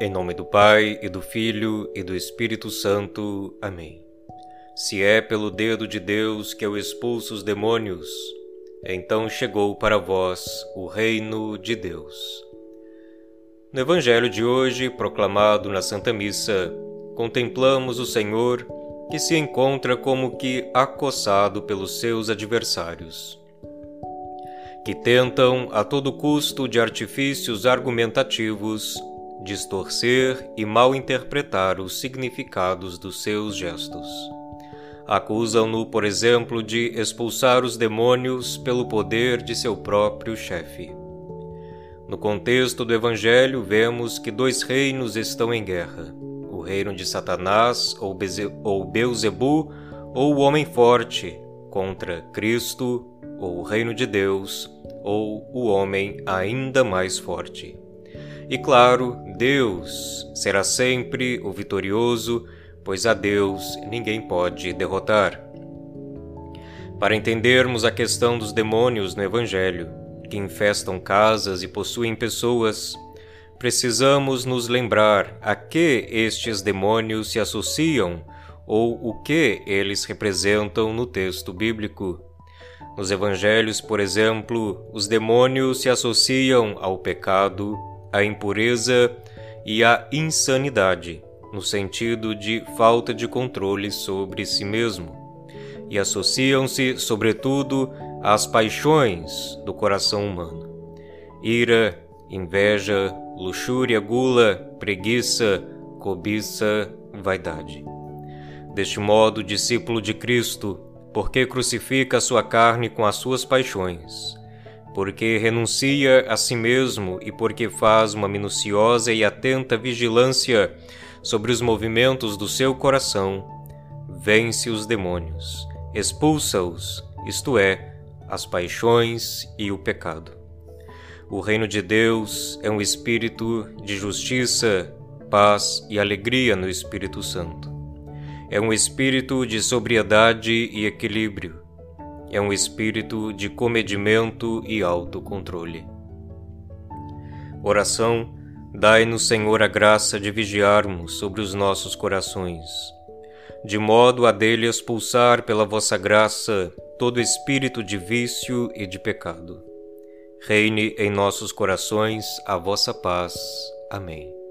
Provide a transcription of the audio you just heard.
Em nome do Pai, e do Filho, e do Espírito Santo. Amém. Se é pelo dedo de Deus que eu expulso os demônios, então chegou para vós o reino de Deus. No Evangelho de hoje, proclamado na Santa Missa, contemplamos o Senhor que se encontra como que acossado pelos seus adversários, que tentam a todo custo de artifícios argumentativos distorcer e mal interpretar os significados dos seus gestos. Acusam-no, por exemplo, de expulsar os demônios pelo poder de seu próprio chefe. No contexto do Evangelho, vemos que dois reinos estão em guerra: o reino de Satanás ou, Beze ou Beuzebu, ou o homem forte, contra Cristo, ou o reino de Deus, ou o homem ainda mais forte. E claro, Deus será sempre o vitorioso, pois a Deus ninguém pode derrotar. Para entendermos a questão dos demônios no Evangelho, que infestam casas e possuem pessoas, precisamos nos lembrar a que estes demônios se associam ou o que eles representam no texto bíblico. Nos evangelhos, por exemplo, os demônios se associam ao pecado, à impureza e à insanidade, no sentido de falta de controle sobre si mesmo, e associam-se, sobretudo, às paixões do coração humano: ira, inveja, luxúria, gula, preguiça, cobiça, vaidade. Deste modo, discípulo de Cristo, porque crucifica a sua carne com as suas paixões, porque renuncia a si mesmo e porque faz uma minuciosa e atenta vigilância sobre os movimentos do seu coração, vence os demônios, expulsa-os, isto é, as paixões e o pecado. O reino de Deus é um espírito de justiça, paz e alegria no Espírito Santo. É um espírito de sobriedade e equilíbrio é um espírito de comedimento e autocontrole. Oração, dai-nos, Senhor, a graça de vigiarmos sobre os nossos corações, de modo a dele expulsar pela vossa graça todo espírito de vício e de pecado. Reine em nossos corações a vossa paz. Amém.